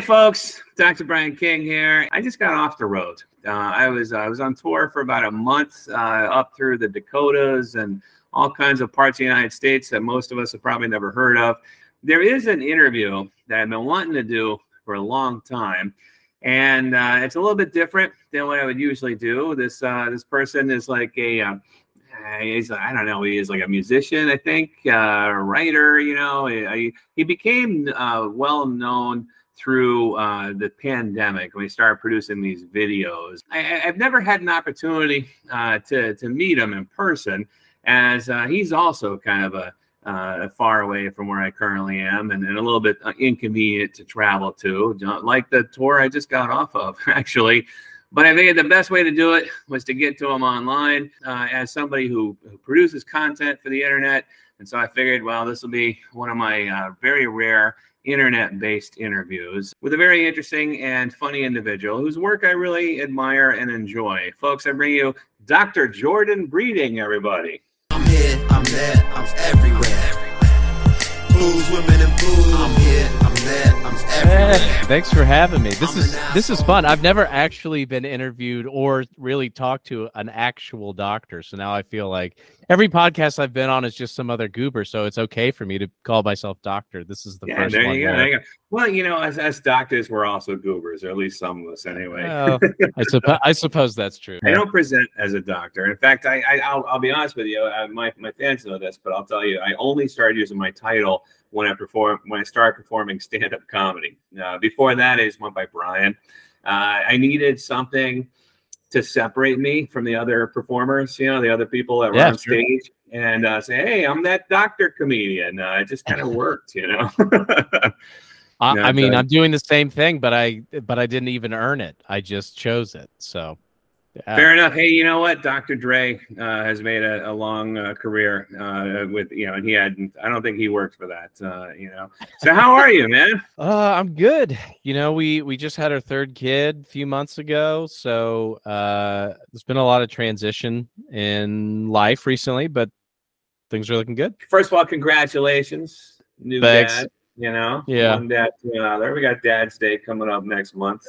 Folks, Dr. Brian King here. I just got off the road. Uh, I was I was on tour for about a month uh, up through the Dakotas and all kinds of parts of the United States that most of us have probably never heard of. There is an interview that I've been wanting to do for a long time, and uh, it's a little bit different than what I would usually do. This uh, this person is like a uh, he's I don't know he is like a musician I think uh, a writer you know he, he became uh, well known through uh, the pandemic when he started producing these videos. I, have never had an opportunity uh, to to meet him in person, as uh, he's also kind of a uh, far away from where I currently am and, and, a little bit inconvenient to travel to, like the tour I just got off of, actually. But I figured the best way to do it was to get to him online uh, as somebody who, who, produces content for the internet. And so I figured, well, this will be one of my uh, very rare internet based interviews with a very interesting and funny individual whose work I really admire and enjoy. Folks, I bring you Dr. Jordan Breeding, everybody. I'm here, I'm there, I'm everywhere. Blues, women, and blues. I'm here, I'm there, I'm everywhere. Hey, thanks for having me. This is this is fun. I've never actually been interviewed or really talked to an actual doctor, so now I feel like every podcast I've been on is just some other goober, so it's okay for me to call myself doctor. This is the yeah, first there one. You go, there you go. Well, you know, as, as doctors, we're also goobers, or at least some of us, anyway. Well, I, suppose I suppose that's true. I don't present as a doctor. In fact, I, I will I'll be honest with you. I, my my fans know this, but I'll tell you, I only started using my title when I perform when I started performing stand up comedy. Uh, before that, is went by Brian. Uh, I needed something to separate me from the other performers, you know, the other people that were on sure. stage, and uh, say, "Hey, I'm that doctor comedian." Uh, it just kind of worked, you know. I, I mean, I'm doing the same thing, but I but I didn't even earn it. I just chose it. So yeah. Fair enough. Hey, you know what? Dr. Dre uh, has made a, a long uh, career uh, with you know, and he had. I don't think he worked for that. Uh, you know. So how are you, man? Uh, I'm good. You know, we we just had our third kid a few months ago, so uh, there's been a lot of transition in life recently, but things are looking good. First of all, congratulations, new Thanks. dad. You know, yeah. One dad to another. We got Dad's Day coming up next month.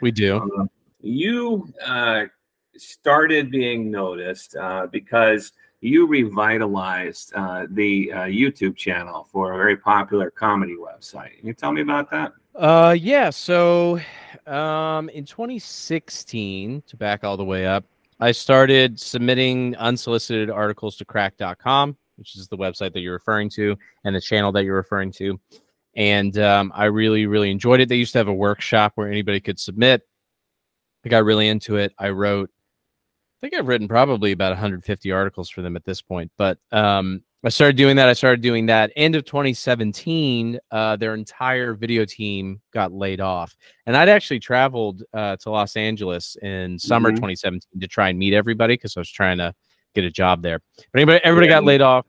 We do. Um, you uh, started being noticed uh, because you revitalized uh, the uh, YouTube channel for a very popular comedy website. Can you tell me about that? Uh, yeah. So, um, in 2016, to back all the way up, I started submitting unsolicited articles to cracked.com, which is the website that you're referring to and the channel that you're referring to. And um, I really, really enjoyed it. They used to have a workshop where anybody could submit I got really into it. I wrote, think I've written probably about 150 articles for them at this point. But um, I started doing that. I started doing that. End of 2017, uh, their entire video team got laid off, and I'd actually traveled uh, to Los Angeles in summer mm-hmm. 2017 to try and meet everybody because I was trying to get a job there. But anybody, everybody got laid off.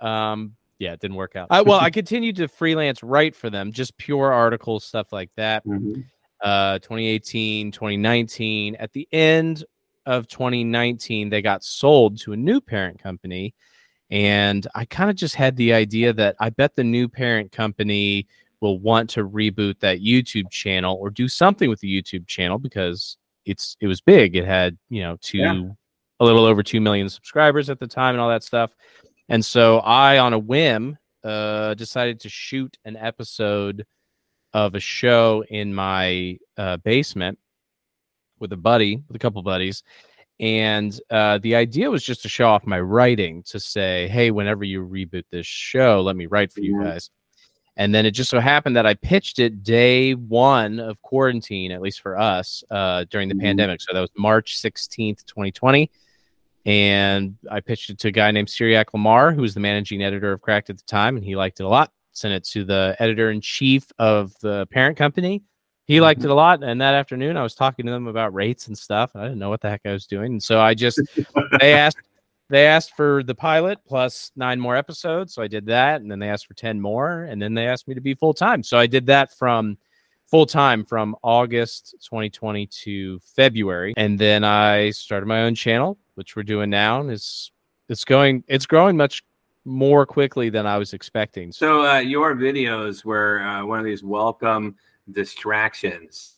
Um, yeah, it didn't work out. I, well, I continued to freelance write for them, just pure articles, stuff like that. Mm-hmm uh, 2018, 2019. At the end of 2019, they got sold to a new parent company. And I kind of just had the idea that I bet the new parent company will want to reboot that YouTube channel or do something with the YouTube channel because it's it was big. It had, you know, two yeah. a little over 2 million subscribers at the time and all that stuff. And so I on a whim uh decided to shoot an episode of a show in my uh, basement with a buddy, with a couple buddies. And uh, the idea was just to show off my writing to say, hey, whenever you reboot this show, let me write for you guys. And then it just so happened that I pitched it day one of quarantine, at least for us, uh, during the mm-hmm. pandemic. So that was March 16th, 2020. And I pitched it to a guy named Cyriaque Lamar, who was the managing editor of Cracked at the time, and he liked it a lot sent it to the editor in chief of the parent company. He liked mm-hmm. it a lot. And that afternoon, I was talking to them about rates and stuff. I didn't know what the heck I was doing. And so I just, they asked, they asked for the pilot plus nine more episodes. So I did that. And then they asked for 10 more. And then they asked me to be full time. So I did that from full time from August 2020 to February. And then I started my own channel, which we're doing now. And it's, it's going, it's growing much more quickly than I was expecting. So uh, your videos were uh, one of these welcome distractions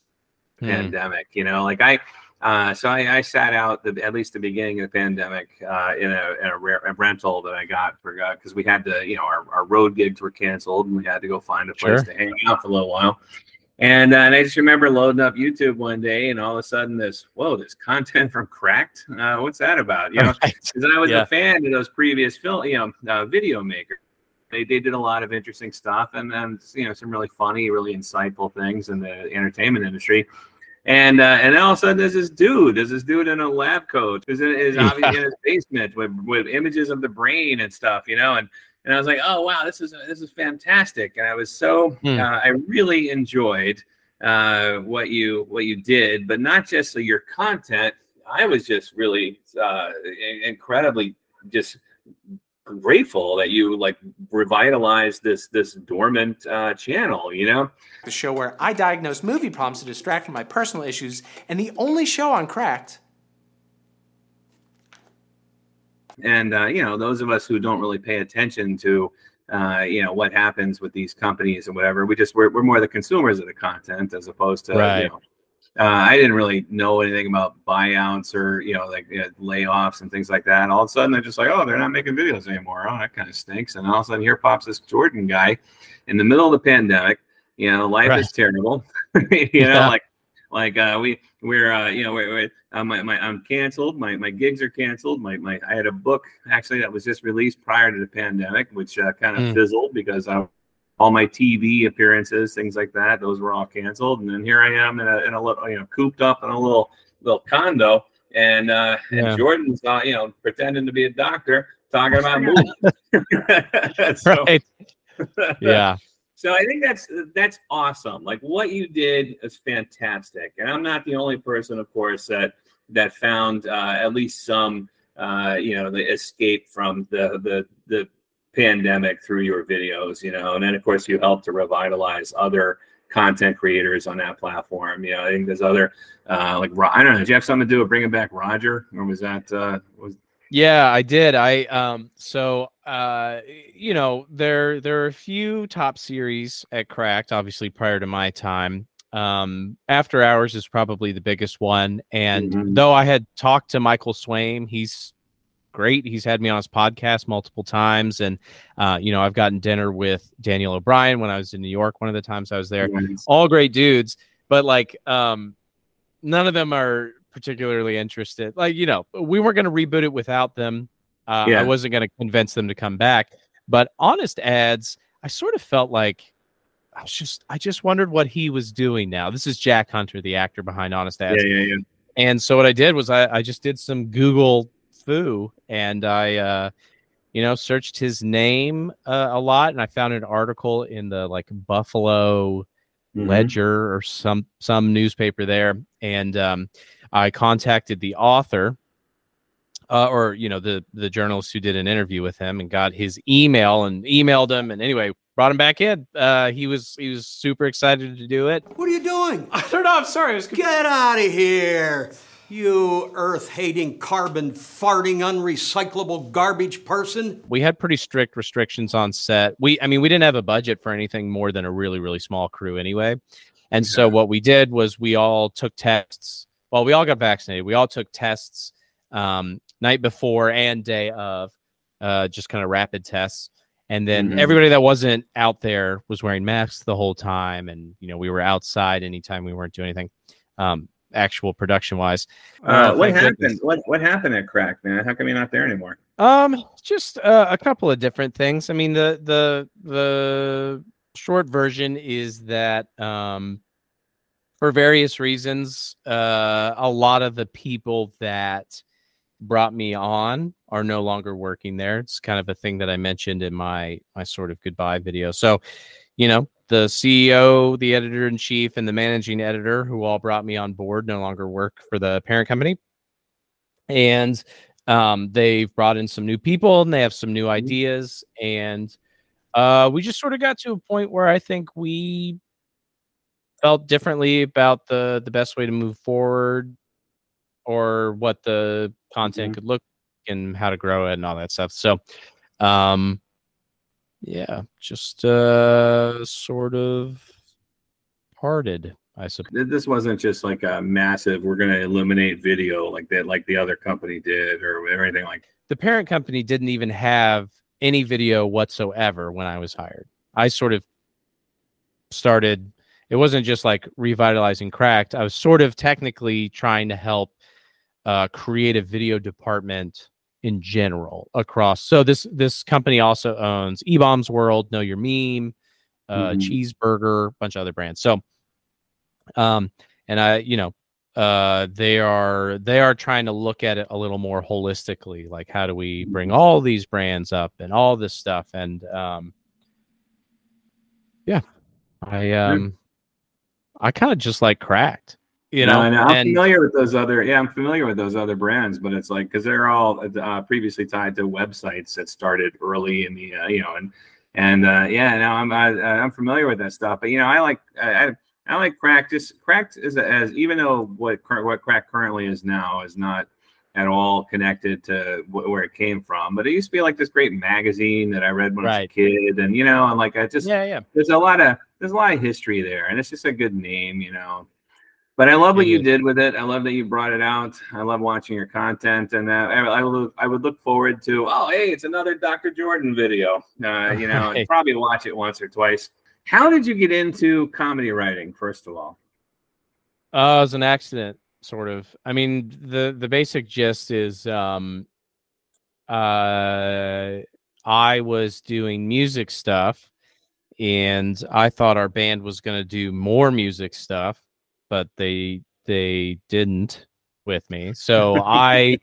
Hmm. pandemic. You know, like I, uh, so I, I sat out the, at least the beginning of the pandemic uh, in a, in a, re- a rental that I got for because we had to, you know, our, our road gigs were canceled and we had to go find a place Sure. to hang out for a little while. And, uh, and I just remember loading up YouTube one day, and all of a sudden, this whoa, this content from Cracked. Uh, what's that about? You know, because I was Yeah. a fan of those previous film, you know, uh, video makers. They, they did a lot of interesting stuff and then you know some really funny, really insightful things in the entertainment industry. And uh, and then all of a sudden there's this dude, there's this dude in a lab coat who's in, is obviously in his basement with, with images of the brain and stuff, you know, and and I was like, oh wow, this is this is fantastic, and I was so Hmm. uh, I really enjoyed uh, what you what you did, but not just your content. I was just really uh, incredibly just grateful that you like revitalized this this dormant uh, channel. You know, the show where I diagnose movie problems to distract from my personal issues, and the only show on Cracked. and uh, you know those of us who don't really pay attention to uh, you know what happens with these companies and whatever we just we're, we're more the consumers of the content as opposed to Right. you know uh, I didn't really know anything about buyouts or you know like you know, layoffs and things like that. All of a sudden, they're just like, oh, they're not making videos anymore. Oh, that kind of stinks. And all of a sudden, here pops this Jordan guy in the middle of the pandemic. You know, life Right. is terrible. you know, like like uh, we we're uh, you know we're, we're, uh, my, my I'm canceled. My my gigs are canceled. My my I had a book actually that was just released prior to the pandemic, which uh, kind of Mm. fizzled because I all my TV appearances, things like that, those were all canceled. And then here I am in a, in a little, you know, cooped up in a little little condo, and uh, Yeah. and Jordan's, uh, you know, pretending to be a doctor, talking about movies. so, right. Yeah. so I think that's that's awesome. Like what you did is fantastic, and I'm not the only person, of course, that that found uh, at least some, uh, you know, the escape from the the the pandemic through your videos. You know, and then of course you helped to revitalize other content creators on that platform. You know, I think there's other uh, like I don't know. Did you have something to do with bringing back Roger, or was that uh, was Yeah, I did. I um so uh you know, there there are a few top series at Cracked obviously prior to my time. Um After Hours is probably the biggest one and Mhm. though I had talked to Michael Swaim, he's great. He's had me on his podcast multiple times and uh you know, I've gotten dinner with Daniel O'Brien when I was in New York one of the times I was there all great dudes, but like um none of them are particularly interested. Like, you know, we weren't going to reboot it without them. Uh, Yeah. I wasn't going to convince them to come back. But honest ads, I sort of felt like I was just I just wondered what he was doing now. This is Jack Hunter, the actor behind Honest Ads. yeah, yeah, yeah. And so what I did was I, I just did some Google foo and I uh you know searched his name uh, a lot and I found an article in the like Buffalo Mhm. Ledger or some some newspaper there, and um, I contacted the author, uh, or you know the the journalist who did an interview with him, and got his email and emailed him, and anyway brought him back in. Uh, he was he was super excited to do it. What are you doing? I don't know. I'm sorry. I was Get out of here! You earth hating, carbon farting, unrecyclable garbage person. We had pretty strict restrictions on set. We I mean we didn't have a budget for anything more than a really really small crew anyway, and so what we did was we all took tests. Well, we all got vaccinated. We all took tests um, night before and day of, uh, just kind of rapid tests. And then Mhm. everybody that wasn't out there was wearing masks the whole time, and you know we were outside anytime we weren't doing anything, um, actual production wise. Uh, Oh, what happened? goodness. What what happened at Crack, man? How come you're not there anymore? Um, just uh, a couple of different things. I mean, the the the short version is that um, for various reasons, uh, a lot of the people that brought me on are no longer working there. It's kind of a thing that I mentioned in my my sort of goodbye video. So, you know, the CEO, the editor in chief, and the managing editor, who all brought me on board, no longer work for the parent company, and um, they've brought in some new people and they have some new ideas, and uh, we just sort of got to a point where I think we felt differently about the the best way to move forward or what the content could look and how to grow it and all that stuff. So, um, yeah, just uh, sort of started. I suppose. This wasn't just like a massive. We're going to eliminate video like that, like the other company did, or anything like. The parent company didn't even have any video whatsoever when I was hired. I sort of started. It wasn't just like revitalizing Cracked. I was sort of technically trying to help uh, create a video department in general across. So this this company also owns eBaum's World, Know Your Meme, uh, Mhm. Cheezburger, a bunch of other brands. So, um, and I, you know, uh, they are they are trying to look at it a little more holistically. Like, how do we bring all these brands up and all this stuff? And um, yeah, I um, I kind of just like cracked, you know, No. I'm and familiar with those other. Yeah, I'm familiar with those other brands, but it's like because they're all uh, previously tied to websites that started early in the, uh, you know, and and uh, yeah, now I'm I, I'm familiar with that stuff. But you know, I like I, I like crack. Just cracked is as even though what what crack currently is now is not at all connected to wh- where it came from. But it used to be like this great magazine that I read when I was a kid, and you know, and like I just yeah, yeah. there's a lot of there's a lot of history there, and it's just a good name, you know. But I love what you did with it. I love that you brought it out. I love watching your content, and uh, I, I look, I would look forward to. Oh, hey, it's another Dr. Jordan video. Uh, you know, Right. probably watch it once or twice. How did you get into comedy writing? First of all, Uh, it was an accident, sort of. I mean, the the basic gist is, um, uh, I was doing music stuff, and I thought our band was going to do more music stuff, but they they didn't with me. So I,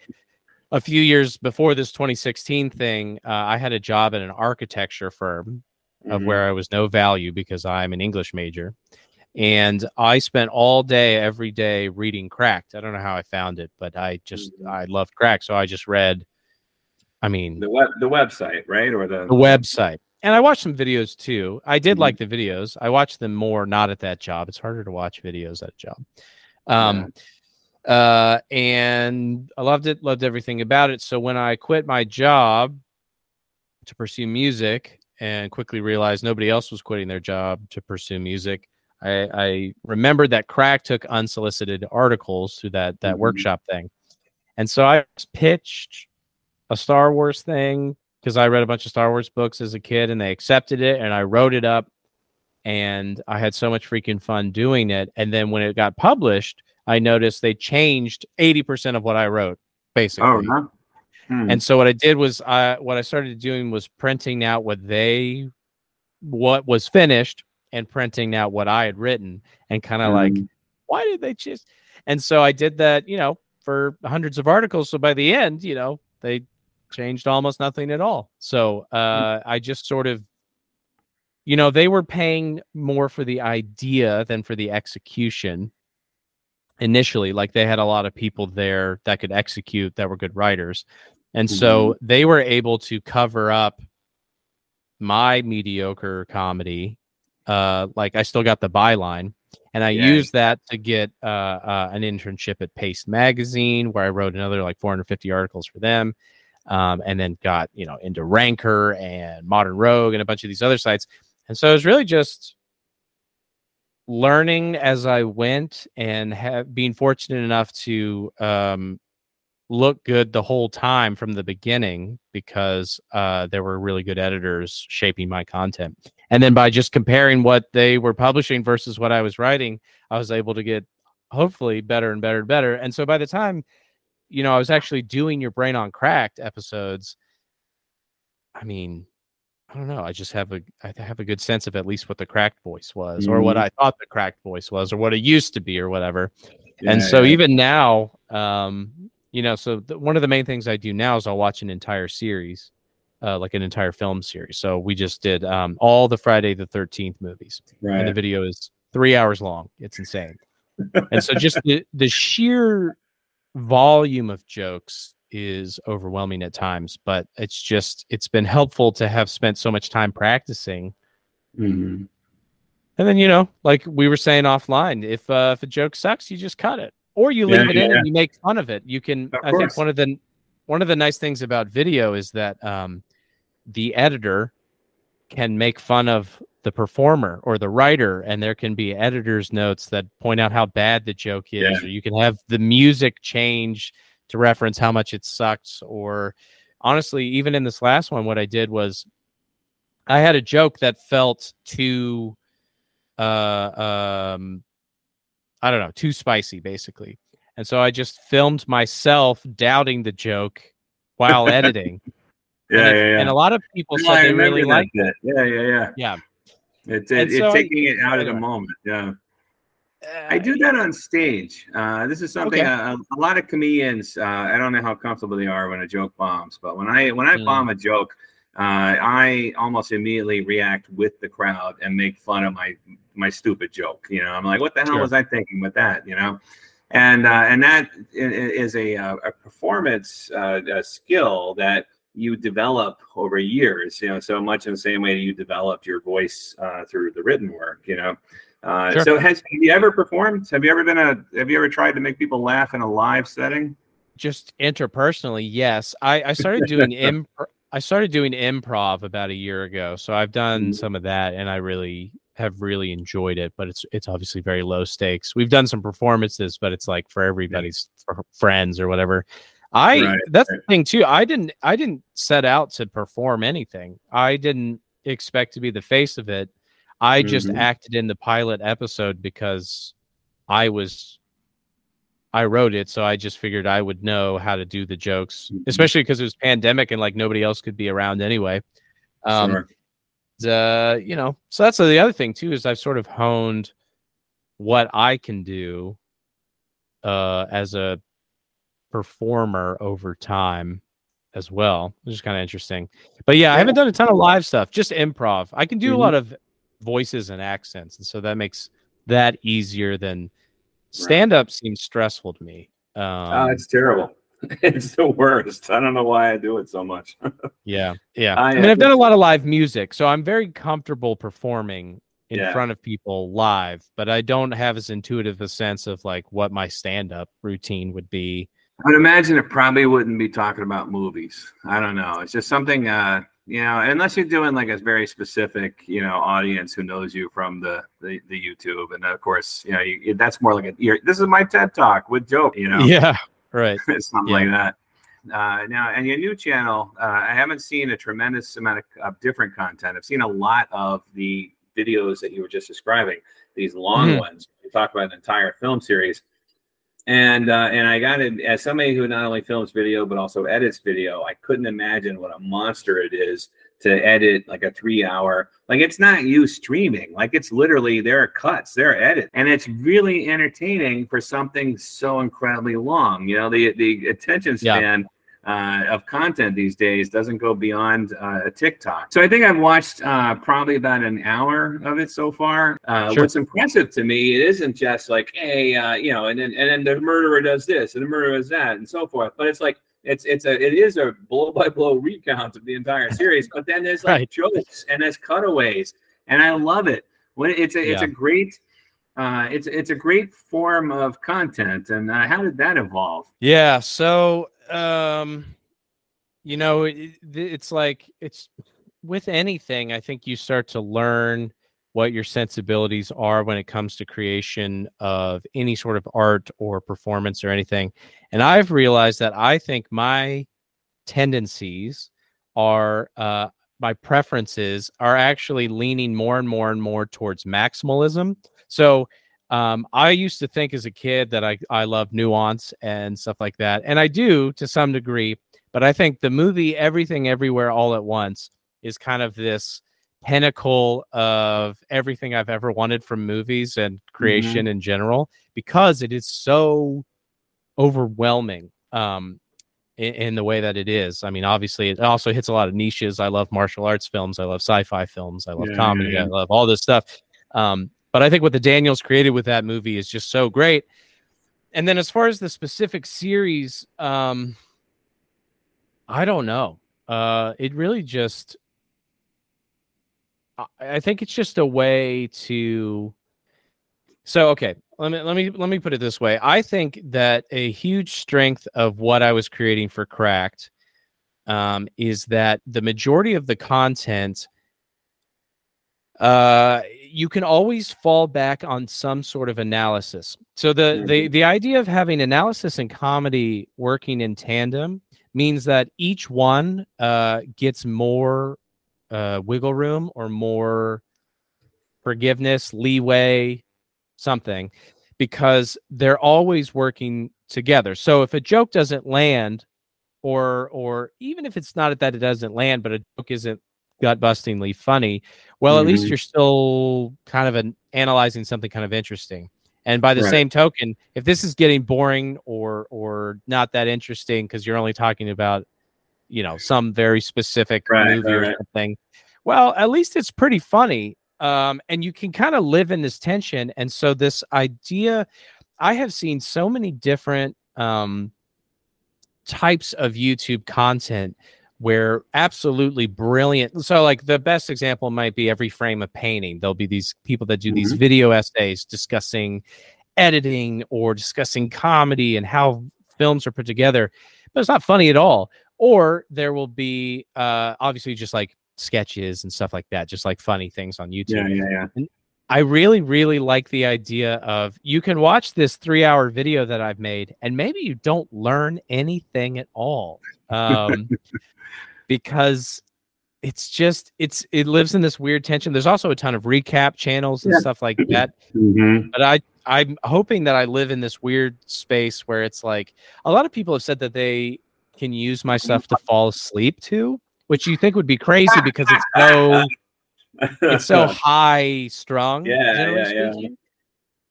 a few years before this 2016 thing, uh, I had a job at an architecture firm of Mhm. where I was no value because I'm an English major. And I spent all day, every day reading Cracked. I don't know how I found it, but I just, Mhm. I loved Cracked. So I just read, I mean, the web the website, right, or the the website. And I watched some videos too. I did Mhm. like the videos. I watched them more not at that job. It's harder to watch videos at a job. Um, uh, and I loved it, loved everything about it. So when I quit my job to pursue music and quickly realized nobody else was quitting their job to pursue music, I, I remembered that Crack took unsolicited articles through that that Mhm. workshop thing, and so I pitched a Star Wars thing because I read a bunch of Star Wars books as a kid, and they accepted it, and I wrote it up, and I had so much freaking fun doing it. And then when it got published, I noticed they changed eighty percent of what I wrote, basically. oh, huh? Hmm. And so what I did was I what I started doing was printing out what they what was finished and printing out what I had written and kind of like Mhm. why did they just and so I did that, you know, for hundreds of articles. So by the end, you know, they changed almost nothing at all. So uh I just sort of you know, they were paying more for the idea than for the execution initially. Like they had a lot of people there that could execute that were good writers. And so they were able to cover up my mediocre comedy. Uh, like I still got the byline, and I Yeah. used that to get uh, uh, an internship at Paste Magazine, where I wrote another like 450 articles for them, um, and then got you know into Ranker and Modern Rogue and a bunch of these other sites. And so it was really just learning as I went and have being fortunate enough to um, look good the whole time from the beginning because uh, there were really good editors shaping my content. And then by just comparing what they were publishing versus what I was writing, I was able to get hopefully better and better and better. And so by the time, you know, I was actually doing your brain on cracked episodes, I mean, I don't know. I just have a I have a good sense of at least what the cracked voice was, or what Mhm. I thought the cracked voice was, or what it used to be, or whatever and so yeah. even now um you know so th- one of the main things i do now is i'll watch an entire series uh like an entire film series so we just did um all the friday the 13th movies and the video is three hours long it's insane and so just the, the sheer volume of jokes is overwhelming at times but it's just it's been helpful to have spent so much time practicing Mhm. and then you know, like we were saying offline, if uh, if a joke sucks, you just cut it, or you Yeah, leave it in and you make fun of it. You can. Of I think one of the one of the nice things about video is that um, the editor can make fun of the performer or the writer and there can be editor's notes that point out how bad the joke is Yeah. or you can have the music change to reference how much it sucks or honestly even in this last one what i did was i had a joke that felt too uh um i don't know too spicy basically and so i just filmed myself doubting the joke while editing Yeah, and, it- yeah, yeah. and a lot of people I said they remember really that liked bit. Yeah, yeah, yeah. yeah It's it, it's so taking it out of the moment. Yeah. I do that on stage. Uh, this is something Okay. a, a lot of comedians. Uh, I don't know how comfortable they are when a joke bombs, but when I when I Mm. bomb a joke, uh, I almost immediately react with the crowd and make fun of my my stupid joke. You know, I'm like, what the hell Sure. was I thinking with that? You know, and uh, and that is a uh, a performance uh, a skill that you develop over years. You know, so much in the same way that you developed your voice uh, through the written work. You know. Uh, Sure. So, has have you ever performed? Have you ever been a? Have you ever tried to make people laugh in a live setting? just interpersonally yes i i started doing imp- i started doing improv about a year ago so i've done Mhm. some of that and i really have really enjoyed it but it's it's obviously very low stakes we've done some performances but it's like for everybody's for friends or whatever i Right, that's the thing too i didn't i didn't set out to perform anything i didn't expect to be the face of it i just Mhm. acted in the pilot episode because i was I wrote it, so I just figured I would know how to do the jokes, Mhm. especially because it was pandemic and like nobody else could be around anyway. Um, Sure. uh, you know, so that's the other thing too is I've sort of honed what I can do uh, as a performer over time as well, which is kind of interesting. But yeah, I haven't done a ton of live stuff, just improv. I can do Mhm. a lot of voices and accents, and so that makes that easier than stand up seems stressful to me. Um, Oh, it's terrible. It's the worst. I don't know why I do it so much. yeah, yeah. I, I mean, uh, I've done a lot of live music, so I'm very comfortable performing in Yeah. front of people live, but I don't have as intuitive a sense of like what my stand up routine would be. I would imagine it probably wouldn't be talking about movies. I don't know. It's just something, uh, you know, unless you're doing like a very specific, you know, audience who knows you from the the, the YouTube, and of course, you know, you, that's more like a. You're, this is my TED talk with joke, you know. Yeah, right. something like that. Uh, now, and your new channel, uh, I haven't seen a tremendous amount of, of different content. I've seen a lot of the videos that you were just describing, these long Mhm. ones. You talk about an entire film series, and uh, and I got it as somebody who not only films video but also edits video. I couldn't imagine what a monster it is to edit like a three hour like it's not you streaming like it's literally there are cuts there are edits and it's really entertaining for something so incredibly long you know the the attention Yeah. Uh, of content these days doesn't go beyond uh, a TikTok. So I think I've watched uh, probably about an hour of it so far. Uh, Sure. What's impressive to me, it isn't just like, hey, uh, you know, and then and then the murderer does this and the murderer does that and so forth. But it's like it's it's a it is a blow by blow recount of the entire series. But then there's like Right. jokes and there's cutaways, and I love it. When it's a it's a great. Uh, it's it's a great form of content, and uh, how did that evolve? Yeah. So, um, you know, it, it- it's like it's with anything. I think you start to learn what your sensibilities are when it comes to creation of any sort of art or performance or anything. And I've realized that I think my tendencies are uh, my preferences are actually leaning more and more and more towards maximalism. So um, I used to think as a kid that I, I love nuance and stuff like that. And I do to some degree, but I think the movie Everything Everywhere All at Once is kind of this pinnacle of everything I've ever wanted from movies and creation in general because it is so overwhelming um, in, in the way that it is. I mean, obviously, it also hits a lot of niches. I love martial arts films, I love sci fi films, I love Yeah, yeah, comedy, yeah. I love all this stuff. Um, but I think what the Daniels created with that movie is just so great. And then as far as the specific series, um, I don't know. Uh, it really just, I, I think it's just a way to. So okay, let me let me let me put it this way. I think that a huge strength of what I was creating for Cracked um, is that the majority of the content uh, you can always fall back on some sort of analysis. So the the the idea of having analysis and comedy working in tandem means that each one uh, gets more uh, wiggle room or more forgiveness, leeway, something, because they're always working together. So if a joke doesn't land, or or even if it's not that it doesn't land, but a joke isn't gut bustingly funny, well, at least Mhm. you're still kind of an, analyzing something kind of interesting. And by the Right. same token, if this is getting boring or or not that interesting because you're only talking about, you know, some very specific Right, movie right, or something, well, at least it's pretty funny. Um, and you can kind of live in this tension. And so this idea, I have seen so many different um types of YouTube content where absolutely brilliant. So, like the best example might be Every Frame a Painting. There'll be these people that do these video essays discussing editing or discussing comedy and how films are put together, but it's not funny at all. Or there will be uh, obviously just like sketches and stuff like that, just like funny things on YouTube. Yeah, yeah, yeah. I really, really like the idea of you can watch this three hour video that I've made, and maybe you don't learn anything at all. Um, because it's just it's it lives in this weird tension. There's also a ton of recap channels and Yeah. stuff like that. Mhm. But I I'm hoping that I live in this weird space where it's like a lot of people have said that they can use my stuff to fall asleep to, which you think would be crazy because it's so it's so high strung. Yeah, yeah, yeah.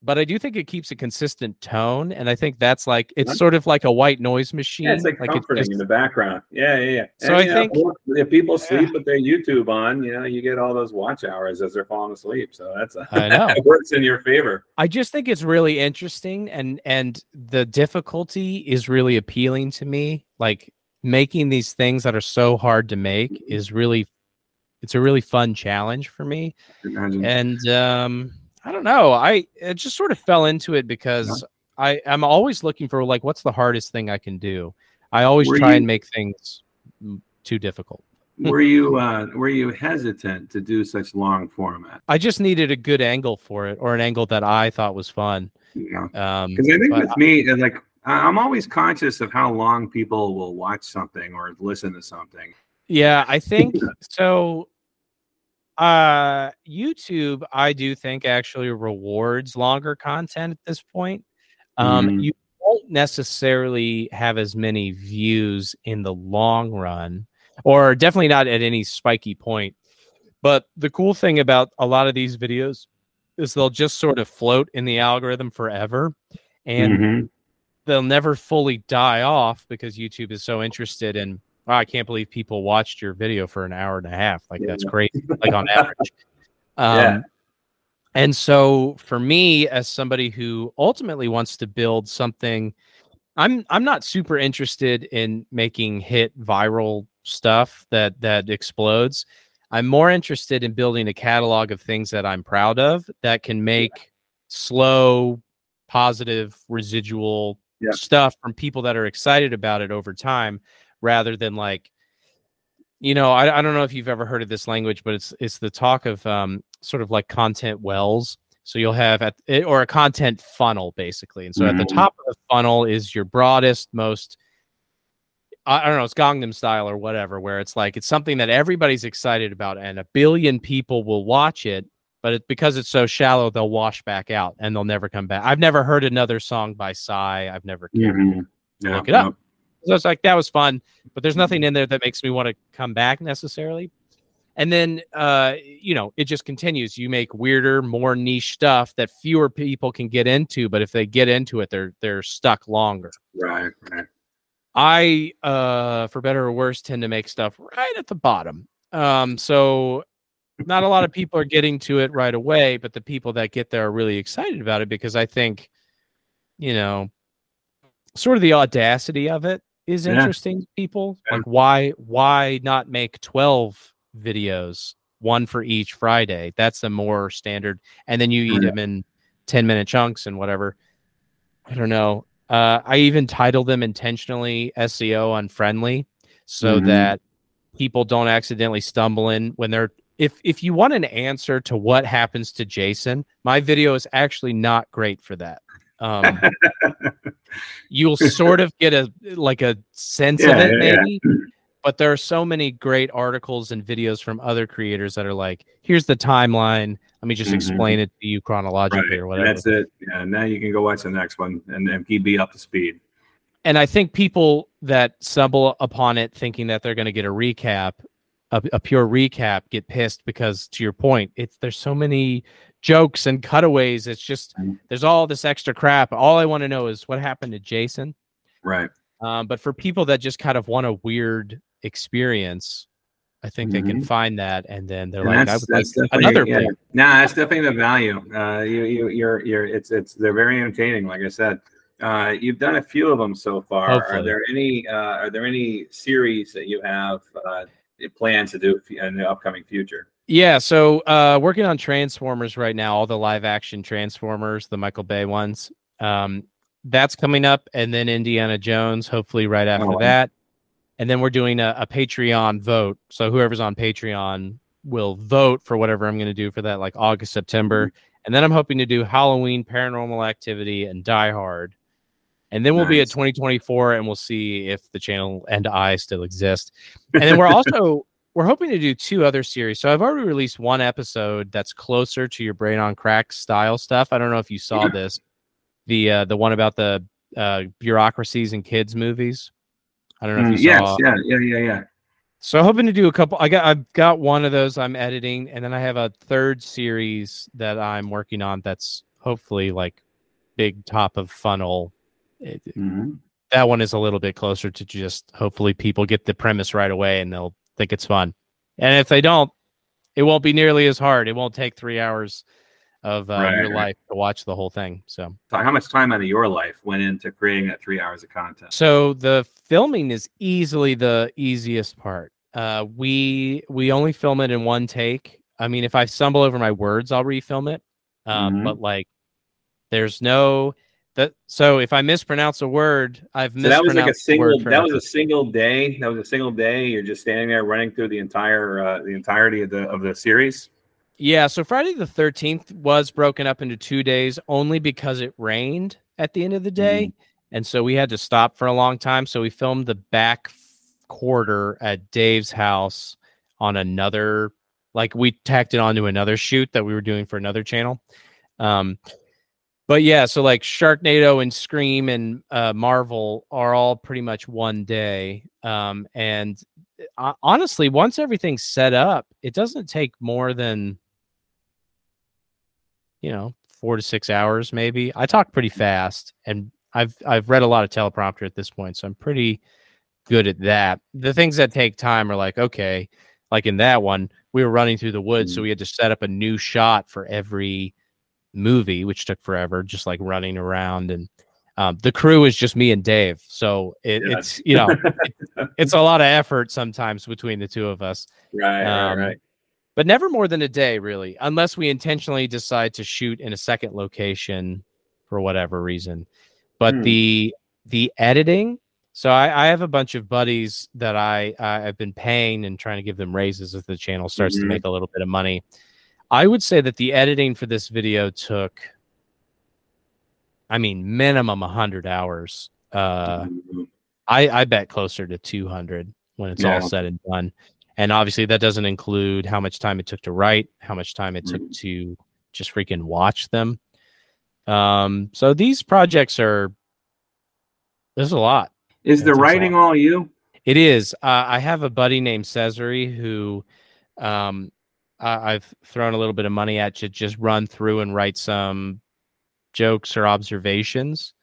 But I do think it keeps a consistent tone, and I think that's like it's sort of like a white noise machine. Yeah, it's like, it's comforting just- in the background. Yeah, yeah, yeah. So I you know, think- if people sleep with their YouTube on, you know, you get all those watch hours as they're falling asleep. So that's a, I know. it works in your favor. I just think it's really interesting, and and the difficulty is really appealing to me. Like making these things that are so hard to make Mm-hmm. is really, it's a really fun challenge for me. Imagine. and um i don't know i it just sort of fell into it because i i'm always looking for like what's the hardest thing i can do i always Were try you- and make things too difficult were you uh, were you hesitant to do such long format? i just needed a good angle for it or an angle that i thought was fun You know, um because I think with me, uh, like I'm always conscious of how long people will watch something or listen to something. Yeah, I think so. Uh, YouTube, I do think actually rewards longer content at this point. Um, Mhm. you won't necessarily have as many views in the long run, or definitely not at any spiky point. But the cool thing about a lot of these videos is they'll just sort of float in the algorithm forever, and Mhm. they'll never fully die off because YouTube is so interested in. "Oh, I can't believe people watched your video for an hour and a half. Like that's Yeah. great. Like on average. Um, Yeah. And so for me, as somebody who ultimately wants to build something, I'm I'm not super interested in making hit viral stuff that that explodes. I'm more interested in building a catalog of things that I'm proud of that can make slow, positive, residual Yeah. stuff from people that are excited about it over time, rather than like, you know, I, I don't know if you've ever heard of this language, but it's it's the talk of um, sort of like content wells. So you'll have at or a content funnel basically, and so at the Mhm. top of the funnel is your broadest, most I don't know, it's Gangnam style or whatever, where it's like it's something that everybody's excited about, and a billion people will watch it, but it, because it's so shallow, they'll wash back out and they'll never come back. I've never heard another song by Psy. I've never cared. Mhm. Yeah, Look it up. So it's like that was fun, but there's nothing in there that makes me want to come back necessarily. And then uh, you know, it just continues. You make weirder, more niche stuff that fewer people can get into, but if they get into it, they're they're stuck longer. Right, right. I, uh, for better or worse, tend to make stuff right at the bottom. Um, so not a lot of people are getting to it right away, but the people that get there are really excited about it because I think, you know, sort of the audacity of it is interesting people. Like why why not make 12 videos, one for each Friday? That's a more standard and then you eat Yeah. them in 10 minute chunks and whatever. I don't know. Uh, I even title them intentionally SEO unfriendly so Mhm. that people don't accidentally stumble in when they're if if you want an answer to what happens to Jason, my video is actually not great for that. Um, you'll sort of get a like a sense of it, yeah, yeah. But there are so many great articles and videos from other creators that are like, here's the timeline. Let me just Mhm. explain it to you chronologically Right. or and whatever. That's it. Yeah. Now you can go watch the next one and, and keep be up to speed. and I think people that stumble upon it thinking that they're going to get a recap, a, a pure recap, get pissed because, to your point, it's there's so many jokes and cutaways. It's just Mhm. there's all this extra crap. All I want to know is what happened to Jason. Right. Um, but for people that just kind of want a weird experience, I think they can find that, and then they're Mm-hmm. And like, that's, like that's definitely another yeah. thing. Nah, that's definitely the value. Uh, you, you, you're, you're, it's, it's, they're very entertaining. Like I said, uh, you've done a few of them so far. Are there any, uh, are there any series that you have uh, planned to do in the upcoming future? Yeah, so uh working on Transformers right now, all the live action Transformers, the Michael Bay ones. Um that's coming up and then Indiana Jones hopefully right after wow. that. And then we're doing a, a Patreon vote. So whoever's on Patreon will vote for whatever I'm going to do for that like August, September. And then I'm hoping to do Halloween, Paranormal Activity and Die Hard. And then we'll be at 2024 and we'll see if the channel and I still exist. And then we're also we're hoping to do two other series. So I've already released one episode that's closer to your brain on crack style stuff. I don't know if you saw this, the uh, the one about the uh, bureaucracies and kids movies. I don't know Mm, if you yes. saw. Yeah. Yeah. Yeah. Yeah. So hoping to do a couple. I got I've got one of those I'm editing, and then I have a third series that I'm working on. That's hopefully like big top of funnel. It- Mhm. that one is a little bit closer to just hopefully people get the premise right away and they'll think it's fun. And if they don't, it won't be nearly as hard. It won't take three hours of uh, Right, your life to watch the whole thing. So, So how much time out of your life went into creating that three hours of content? so the filming is easily the easiest part. Uh, we we only film it in one take. I mean, if I stumble over my words, I'll refilm it. Um, Mhm. But like, there's no that. So if I mispronounce a word, I've So that was like a mispronounced single. That was a single day. That was a single day. You're just standing there running through the entire uh, the entirety of the of the series. Yeah, so Friday the 13th was broken up into two days only because it rained at the end of the day. And so we had to stop for a long time. So we filmed the back quarter at Dave's house on another, like we tacked it onto another shoot that we were doing for another channel. Um, but yeah, so like Sharknado and Scream and uh, Marvel are all pretty much one day. Um, and uh, honestly, once everything's set up, it doesn't take more than you know four to six hours, maybe. I talk pretty fast, and I've I've read a lot of teleprompter at this point, so I'm pretty good at that. The things that take time are like okay, like in that one, we were running through the woods, so we had to set up a new shot for every movie, which took forever, just like running around and. Um, the crew is just me and Dave, so it, Yeah. it's you know it's a lot of effort sometimes between the two of us, Right, Um, right, right. but never more than a day, really, unless we intentionally decide to shoot in a second location for whatever reason. But Hmm. the the editing, so I, I have a bunch of buddies that I I've been paying and trying to give them raises as the channel starts Mhm. to make a little bit of money. I would say that the editing for this video took, I mean, minimum hundred hours. Uh. I, I bet closer to 200 when it's Yeah. all said and done. And obviously, that doesn't include how much time it took to write, how much time it took Mhm. to just freaking watch them. Um, so these projects are there's a lot. Is the writing all you? It is. Uh, I have a buddy named Cesare who um, I, I've thrown a little bit of money at to just run through and write some jokes or observations.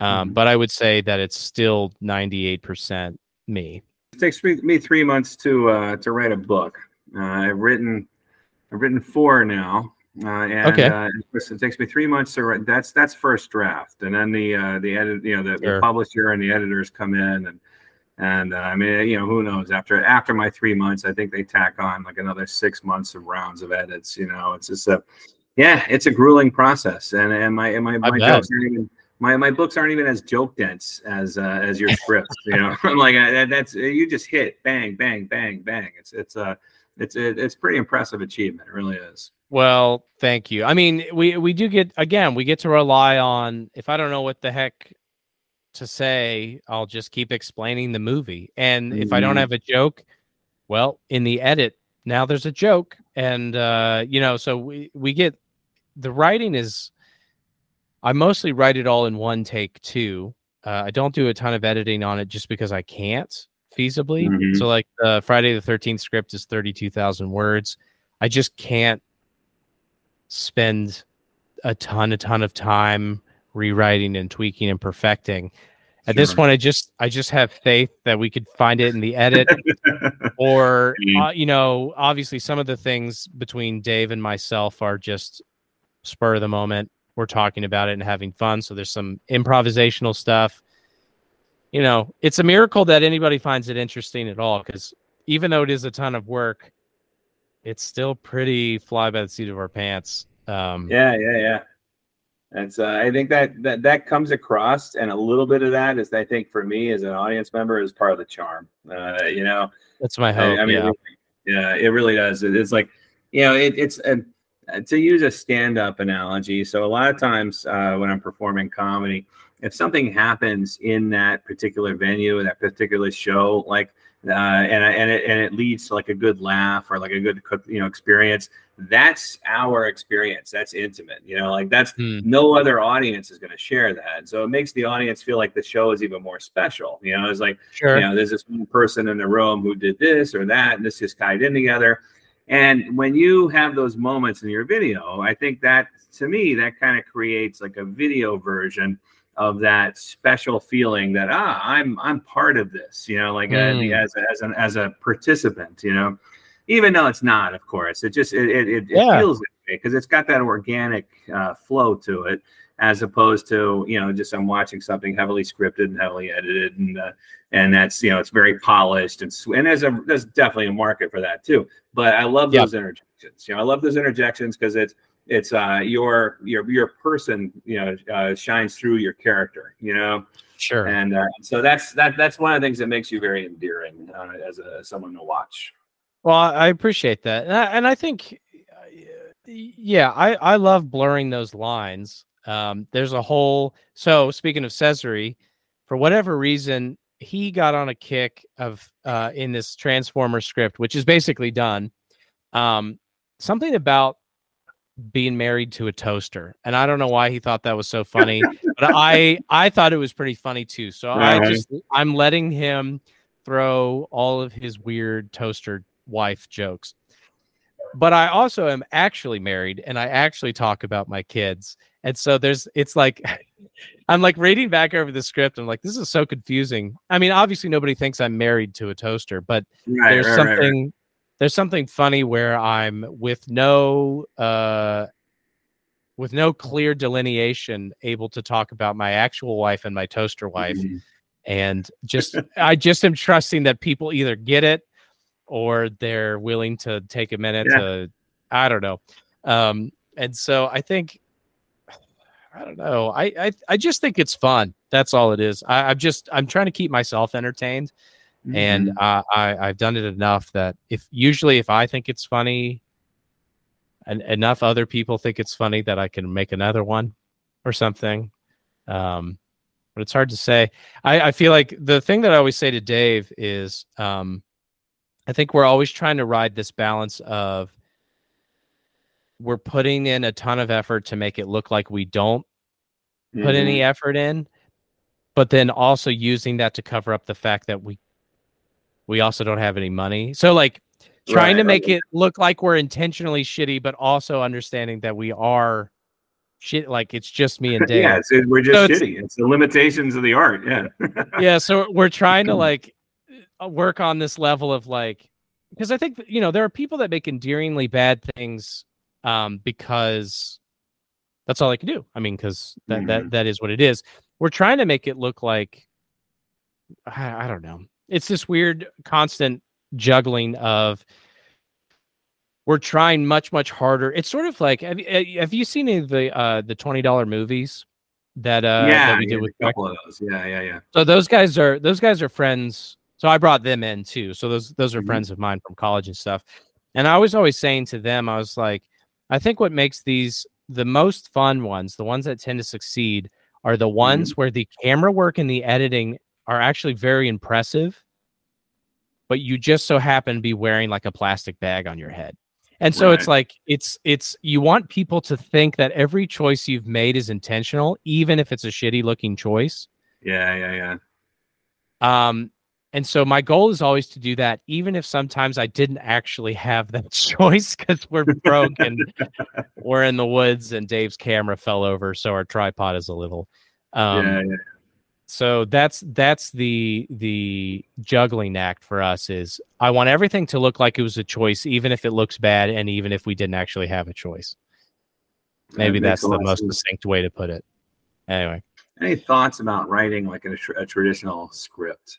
Um, Mhm. But I would say that it's still 98% me. It takes me, me three months to uh, to write a book. Uh, I've written I've written four now. Uh, and Okay. uh, it takes me three months to write. That's that's first draft, and then the uh, the edit, you know, the, the publisher and the editors come in, and and uh, I mean, you know, who knows? After after my three months, I think they tack on like another six months of rounds of edits. You know, it's just a yeah, it's a grueling process, and and my and my my jokes aren't even my, my books aren't even as joke dense as uh, as your scripts. You know, I'm like uh, that's you just hit bang bang bang bang. It's it's uh it's it, it's pretty impressive achievement. It really is. Well, thank you. I mean, we we do get again, we get to rely on if I don't know what the heck to say, I'll just keep explaining the movie. And if I don't Mhm. have a joke, well, in the edit, now there's a joke. And uh, you know, so we we get the writing is I mostly write it all in one take too. Uh, I don't do a ton of editing on it just because I can't feasibly. Mhm. So like the Friday the 13th script is 32,000 words. I just can't spend a ton a ton of time rewriting and tweaking and perfecting. At this point I just I just have faith that we could find it in the edit or Mhm. uh, you know obviously some of the things between dave and myself are just spur of the moment we're talking about it and having fun so there's some improvisational stuff you know it's a miracle that anybody finds it interesting at all because even though it is a ton of work it's still pretty fly by the seat of our pants um Yeah, yeah, yeah. That's uh, I think that that that comes across, and a little bit of that is I think for me as an audience member is part of the charm. Uh, you know, that's my I, hope I mean, yeah yeah, it really does. It- It's like, you know, it, it's uh, to use a stand-up analogy. So a lot of times uh, when I'm performing comedy, if something happens in that particular venue, that particular show, like, uh, and and it and it leads to like a good laugh or like a good you know experience, that's our experience. That's intimate. You know, like that's Hmm. no other audience is going to share that. So it makes the audience feel like the show is even more special. You know, it's like sure you know, there's this one person in the room who did this or that, and this just tied in together. And when you have those moments in your video, I think that to me, that kind of creates like a video version of that special feeling that ah, I'm I'm part of this, you know, like uh, the- Mm. as as an as a participant, you know, even though it's not, of course, it just it it, it, Yeah. it feels because it's got that organic uh, flow to it as opposed to you know just I'm watching something heavily scripted and heavily edited and uh, and that's you know it's very polished and sw- and there's a there's definitely a market for that too. But I love Yeah. those interjections. You know I love those interjections because it's it's uh your your your person you know uh, shines through your character. You know sure and uh, so that's that that's one of the things that makes you very endearing uh, as a someone to watch. Well, I appreciate that, and I, and I think, uh, yeah, I I love blurring those lines. Um, there's a whole. So speaking of Cesare, for whatever reason, he got on a kick of uh, in this Transformer script, which is basically done. Um, something about being married to a toaster, and I don't know why he thought that was so funny, but I I thought it was pretty funny too. So I just I'm letting him throw all of his weird toaster wife jokes. But I also am actually married and I actually talk about my kids. And so there's it's like I'm like reading back over the script. I'm like, this is so confusing. I mean, obviously nobody thinks I'm married to a toaster, but Right, there's right, right, right. something there's something funny where I'm with no uh with no clear delineation able to talk about my actual wife and my toaster wife Mhm. and just I just am trusting that people either get it or they're willing to take a minute Yeah. to I don't know. Um and so I think I don't know. I I, I just think it's fun. That's all it is. I, I'm just I'm trying to keep myself entertained and Mhm. uh, I I've done it enough that if usually if I think it's funny and enough other people think it's funny that I can make another one or something. Um but it's hard to say. I, I feel like the thing that I always say to Dave is um, I think we're always trying to ride this balance of we're putting in a ton of effort to make it look like we don't put any Mhm. effort in, but then also using that to cover up the fact that we we also don't have any money. So like trying to make right. it look like we're intentionally shitty, but also understanding that we are shit like it's just me and Dave. yeah, it's, we're just So it's- shitty. It's the limitations of the art. Yeah. yeah so we're trying to like work on this level of like because i think you know there are people that make endearingly bad things um because that's all they can do i mean because that, that that is what it is we're trying to make it look like I, I don't know it's this weird constant juggling of we're trying much much harder it's sort of like have, you- have you seen any of the uh the $20 movies that uh yeah, that we did yeah, with a couple of those. Yeah, yeah, yeah. so those guys are those guys are friends. So I brought them in too. So those those are Mhm. friends of mine from college and stuff. And I was always saying to them, I was like, I think what makes these the most fun ones, the ones that tend to succeed, are the ones mm-hmm. where the camera work and the editing are actually very impressive, but you just so happen to be wearing like a plastic bag on your head. And so right. it's like it's it's you want people to think that every choice you've made is intentional, even if it's a shitty looking choice. Yeah, yeah, yeah. Um, and so my goal is always to do that, even if sometimes I didn't actually have that choice because we're broke and we're in the woods and Dave's camera fell over, so our tripod is a little. Um, yeah, yeah. So that's that's the the juggling act for us is I want everything to look like it was a choice, even if it looks bad, and even if we didn't actually have a choice. Maybe that that's the most sense. distinct way to put it. Anyway, any thoughts about writing like a, a traditional script?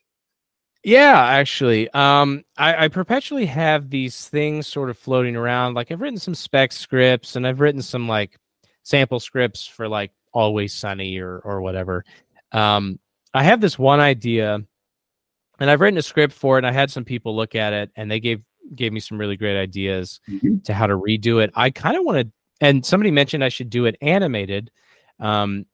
Yeah, actually, um, I, I, perpetually have these things sort of floating around. Like I've written some spec scripts, and I've written some like sample scripts for like Always Sunny or or whatever. Um, I have this one idea, and I've written a script for it. And I had some people look at it, and they gave gave me some really great ideas mm-hmm. to how to redo it. I kind of want to, and somebody mentioned I should do it animated. Um,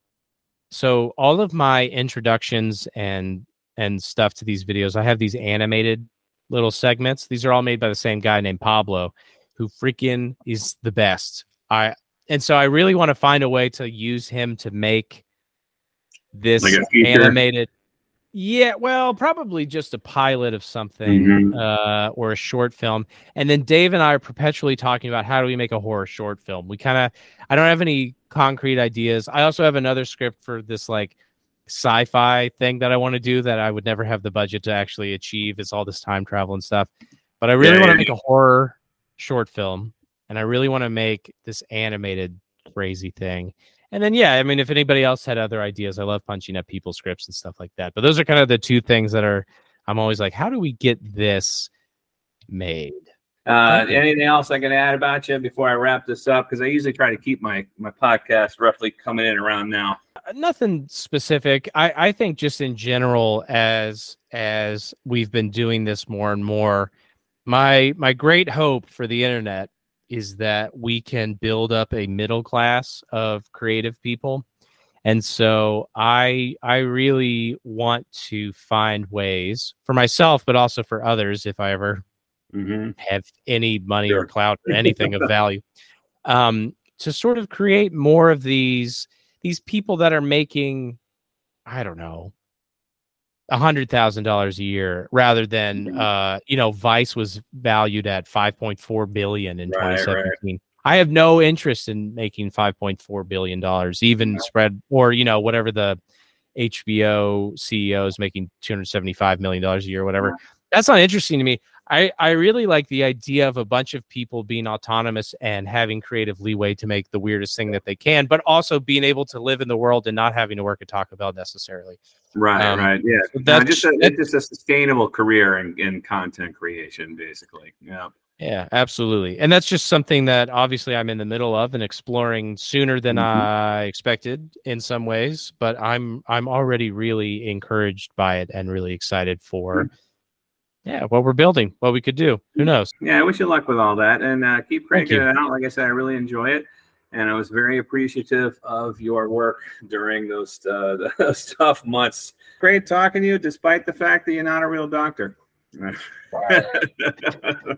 so all of my introductions and and stuff to these videos. I have these animated little segments. These are all made by the same guy named Pablo, who freaking is the best. I and so I really want to find a way to use him to make this like animated. Yeah, well, probably just a pilot of something mm-hmm. uh, or a short film. And then Dave and I are perpetually talking about how do we make a horror short film. We kind of, I don't have any concrete ideas. I also have another script for this like sci-fi thing that I want to do that I would never have the budget to actually achieve. It's all this time travel and stuff. But I really yeah, want to yeah. make a horror short film, and I really want to make this animated crazy thing. And then yeah, I mean, if anybody else had other ideas, I love punching up people's scripts and stuff like that. But those are kind of the two things that are I'm always like, how do we get this made? Uh, anything else I can add about you before I wrap this up? Because I usually try to keep my my podcast roughly coming in around now. Nothing specific. I I think just in general, as as we've been doing this more and more, my my great hope for the internet is that we can build up a middle class of creative people. And so I I really want to find ways for myself, but also for others if I ever mm-hmm. have any money sure. or clout or anything of value um, to sort of create more of these these people that are making i don't know a hundred thousand dollars a year rather than mm-hmm. uh you know vice was valued at 5.4 billion in right, 2017 right. i have no interest in making 5.4 billion dollars even spread or you know whatever the hbo ceo is making 275 million dollars a year whatever. That's not interesting to me I, I really like the idea of a bunch of people being autonomous and having creative leeway to make the weirdest thing that they can, but also being able to live in the world and not having to work at Taco Bell necessarily. Right, um, right, yeah. So that's no, just a, just a sustainable career in, in content creation, basically. Yeah. Yeah, absolutely. And that's just something that obviously I'm in the middle of and exploring sooner than mm-hmm. I expected in some ways, but I'm I'm already really encouraged by it and really excited for mm-hmm yeah, what we're building, what we could do. Who knows? Yeah, I wish you luck with all that, and uh, keep cranking it out. Like I said, I really enjoy it, and I was very appreciative of your work during those uh, those tough months. Great talking to you, despite the fact that you're not a real doctor.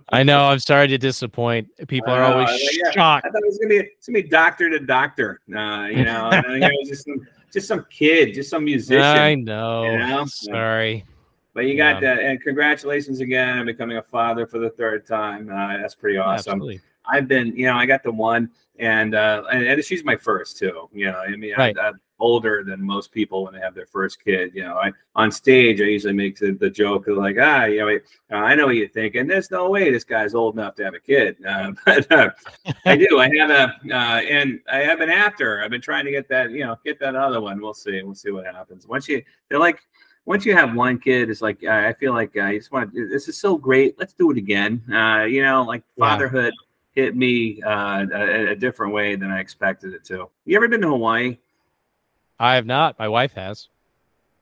I know. I'm sorry to disappoint. People are always yeah. shocked. I thought it was gonna be it's gonna be doctor to doctor. Uh, you know, it was just some just some kid, just some musician. I know. You know? Sorry. But you got yeah. that, and congratulations again on becoming a father for the third time. Uh, that's pretty awesome. Absolutely. I've been, you know, I got the one, and uh, and, and she's my first too. You know, I mean, right. I, am older than most people when they have their first kid. You know, I on stage I usually make the, the joke of like, ah, you know, uh, I know what you're thinking. There's no way this guy's old enough to have a kid, uh, but uh, I do. I have a, uh, and I have an after. I've been trying to get that, you know, get that other one. We'll see. We'll see what happens. Once you, they're like once you have one kid, it's like I feel like I just want this is so great. Let's do it again. Uh, you know, like fatherhood yeah. hit me uh, a, a, different way than I expected it to. You ever been to Hawaii? I have not. My wife has.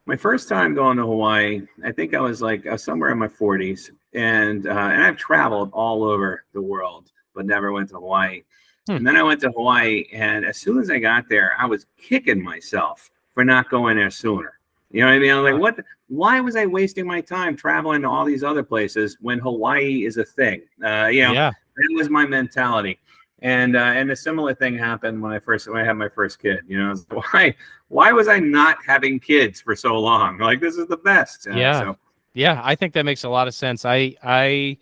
My first time going to Hawaii, I think I was like I was somewhere in my 40s, and uh, and I've traveled all over the world, but never went to Hawaii. Hmm. And then I went to Hawaii, and as soon as I got there, I was kicking myself for not going there sooner. You know what I mean? I'm like, what? Why was I wasting my time traveling to all these other places when Hawaii is a thing? Uh, you know, Yeah. that was my mentality. And uh, and a similar thing happened when I first when I had my first kid. You know, why why was I not having kids for so long? Like this is the best. Uh, Yeah. So, Yeah, I think that makes a lot of sense. I I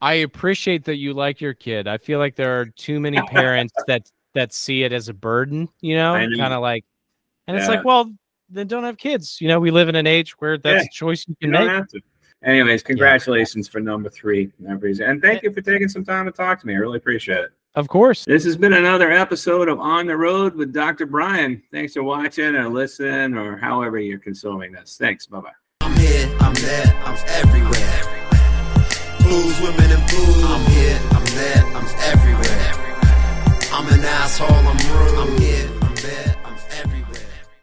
I appreciate that you like your kid. I feel like there are too many parents that that see it as a burden, you know, kind of like and it's like, well, then don't have kids. You know, we live in an age where that's Yeah. a choice you you can don't make. Anyways, congratulations for number three. I. And thank you for taking some time to talk to me. I really appreciate it. Of course. This has been another episode of On the Road with Dr. Brian. Thanks for watching or listening or however you're consuming this. Thanks. Bye bye. I'm here, I'm there, I'm everywhere. Blues, women, and booze. I'm here, I'm there, I'm everywhere. I'm an asshole, I'm rude. I'm here,